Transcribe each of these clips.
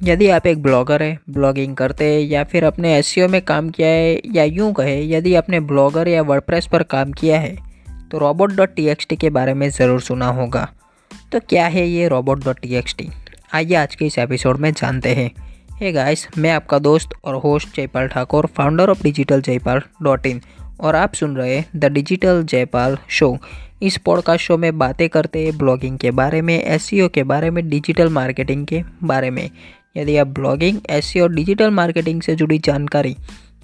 यदि आप एक ब्लॉगर हैं, ब्लॉगिंग करते हैं, या फिर अपने एस में काम किया है, या यूँ कहे, यदि आपने ब्लॉगर या वर्डप्रेस पर काम किया है तो रोबोट डॉट टी के बारे में ज़रूर सुना होगा। तो क्या है ये रोबोट डॉट टी आइए आज के इस एपिसोड में जानते हैं। हे गाइस, मैं आपका दोस्त और host Jaipal Thakur founder of digital Jaipal dot in और आप सुन रहे द डिजिटल जयपाल शो इस पॉडकास्ट शो में बातें करते हैं ब्लॉगिंग के बारे में एस के बारे में डिजिटल मार्केटिंग के बारे में। यदि आप ब्लॉगिंग एस और डिजिटल मार्केटिंग से जुड़ी जानकारी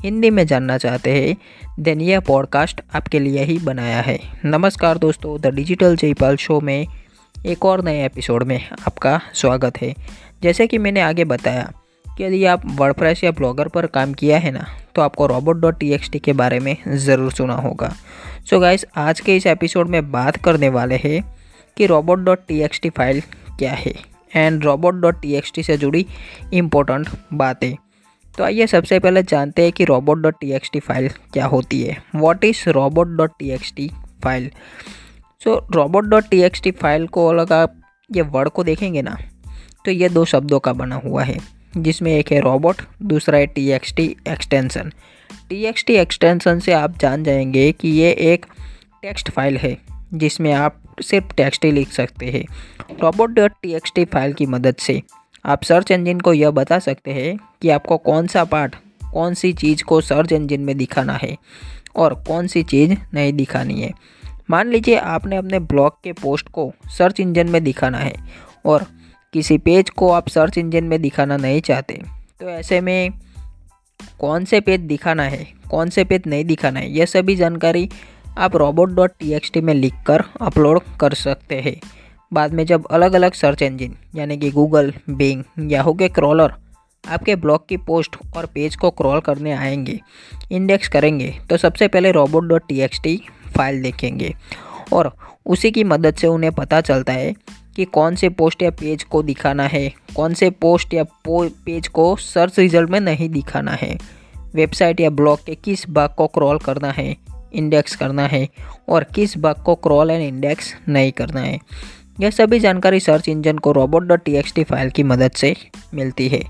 हिंदी में जानना चाहते हैं देन यह पॉडकास्ट आपके लिए ही बनाया है। नमस्कार दोस्तों द डिजिटल जयपाल शो में एक और नए एपिसोड में आपका स्वागत है। जैसे कि मैंने आगे बताया कि यदि आप वर्डप्रेस या ब्लॉगर पर काम किया है ना तो आपको robot dot T X T के बारे में ज़रूर सुना होगा। सो so गाइस आज के इस एपिसोड में बात करने वाले हैं कि robot dot T X T file क्या है। एंड रोबोट डॉट टी से जुड़ी इम्पोर्टेंट बातें। तो आइए सबसे पहले जानते हैं कि रोबोट डॉट टी फ़ाइल क्या होती है। What is robot dot T file so robot dot T file को अलग आप ये वर्ड को देखेंगे ना तो ये दो शब्दों का बना हुआ है, जिसमें एक है रोबोट दूसरा है T X T extension T extension से आप जान जाएँगे कि ये एक टेक्स्ट फ़ाइल है। जिसमें आप सिर्फ़ टेक्स्ट ही लिख सकते हैं। रोबोट डॉट टी फ़ाइल की मदद से। आप सर्च इंजन को यह बता सकते हैं कि आपको कौन सा पार्ट कौन सी चीज़ को सर्च इंजन में दिखाना है और कौन सी चीज़ नहीं दिखानी है। मान लीजिए आपने अपने ब्लॉग के पोस्ट को सर्च इंजन में दिखाना है और किसी पेज को आप सर्च इंजन में दिखाना नहीं चाहते। तो ऐसे में कौन से पेज दिखाना है, कौन से पेज नहीं दिखाना है, यह सभी जानकारी आप रोबोट डॉट टी में लिख कर अपलोड कर सकते हैं। बाद में जब अलग अलग सर्च इंजिन यानी कि गूगल बिंग याहू के क्रॉलर आपके ब्लॉग की पोस्ट और पेज को क्रॉल करने आएँगे इंडेक्स करेंगे तो सबसे पहले रोबोट डॉट टी फ़ाइल देखेंगे और उसी की मदद से उन्हें पता चलता है कि कौन से पोस्ट या पेज को दिखाना है, कौन से पोस्ट या पो पेज को सर्च रिज़ल्ट में नहीं दिखाना है। वेबसाइट या ब्लॉग के किस भाग को क्रॉल करना है इंडेक्स करना है और किस बग को क्रॉल एंड इंडेक्स नहीं करना है। यह सभी जानकारी सर्च इंजन को रोबोट डॉट टी फ़ाइल की मदद से मिलती है।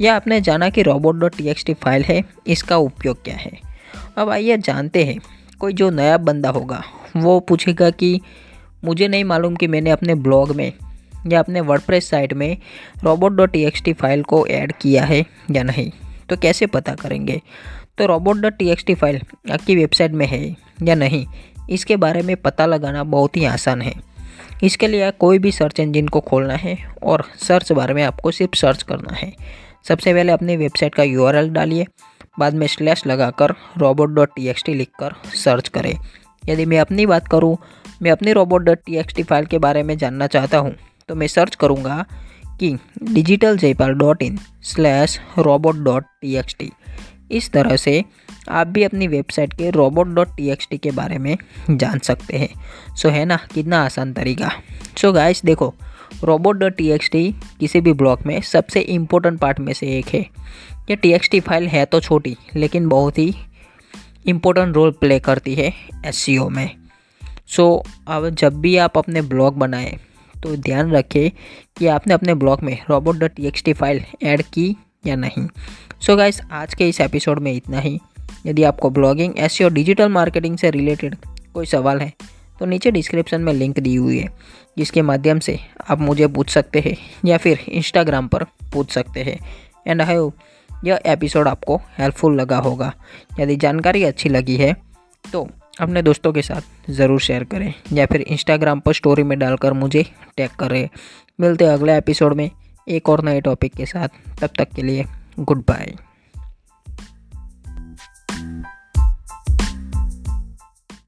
यह आपने जाना कि रोबोट डॉट टी फ़ाइल है, इसका उपयोग क्या है? अब आइए जानते हैं, कोई जो नया बंदा होगा, वो पूछेगा कि मुझे नहीं मालूम कि मैंने अपने ब्लॉग में या अपने वर्डप्रेस साइट में रोबोट फ़ाइल को ऐड किया है या नहीं। तो कैसे पता करेंगे? तो robot dot T X T file आपकी वेबसाइट में है या नहीं, इसके बारे में पता लगाना बहुत ही आसान है। इसके लिए कोई भी सर्च इंजन को खोलना है और सर्च बार में आपको सिर्फ़ सर्च करना है। सबसे पहले अपनी वेबसाइट का यूआरएल डालिए, बाद में स्लैश लगाकर robot dot T X T लिख कर। सर्च करें यदि मैं अपनी बात करूँ, मैं अपनी robot dot T X T file के बारे में जानना चाहता हूँ तो मैं सर्च करूँगा कि digital Jaipal dot in slash robot dot T X T इस तरह से आप भी अपनी वेबसाइट के robot dot T X T के बारे में जान सकते हैं। सो है ना? कितना आसान तरीका। सो गाइस देखो रोबोट डॉट टी किसी भी ब्लॉक में सबसे इम्पोर्टेंट पार्ट में से एक है। ये टी एक्स टी फ़ाइल है तो छोटी, लेकिन बहुत ही इम्पोर्टेंट रोल प्ले करती है एस सी ओ में। सो अब जब भी आप अपने ब्लॉग बनाएँ तो ध्यान रखें कि आपने अपने ब्लॉग में robot dot T file add की या नहीं? सो so गाइस आज के इस एपिसोड में इतना ही। यदि आपको ब्लॉगिंग एस और डिजिटल मार्केटिंग से रिलेटेड कोई सवाल है तो नीचे डिस्क्रिप्शन में लिंक दी हुई है, जिसके माध्यम से आप मुझे पूछ सकते हैं या फिर इंस्टाग्राम पर पूछ सकते हैं। एंड आई यह एपिसोड आपको हेल्पफुल लगा होगा। यदि जानकारी अच्छी लगी है तो अपने दोस्तों के साथ ज़रूर शेयर करें या फिर इंस्टाग्राम पर स्टोरी में डालकर मुझे टैग करें। मिलते अगले एपिसोड में। एक और नए टॉपिक के साथ। तब तक के लिए गुड बाय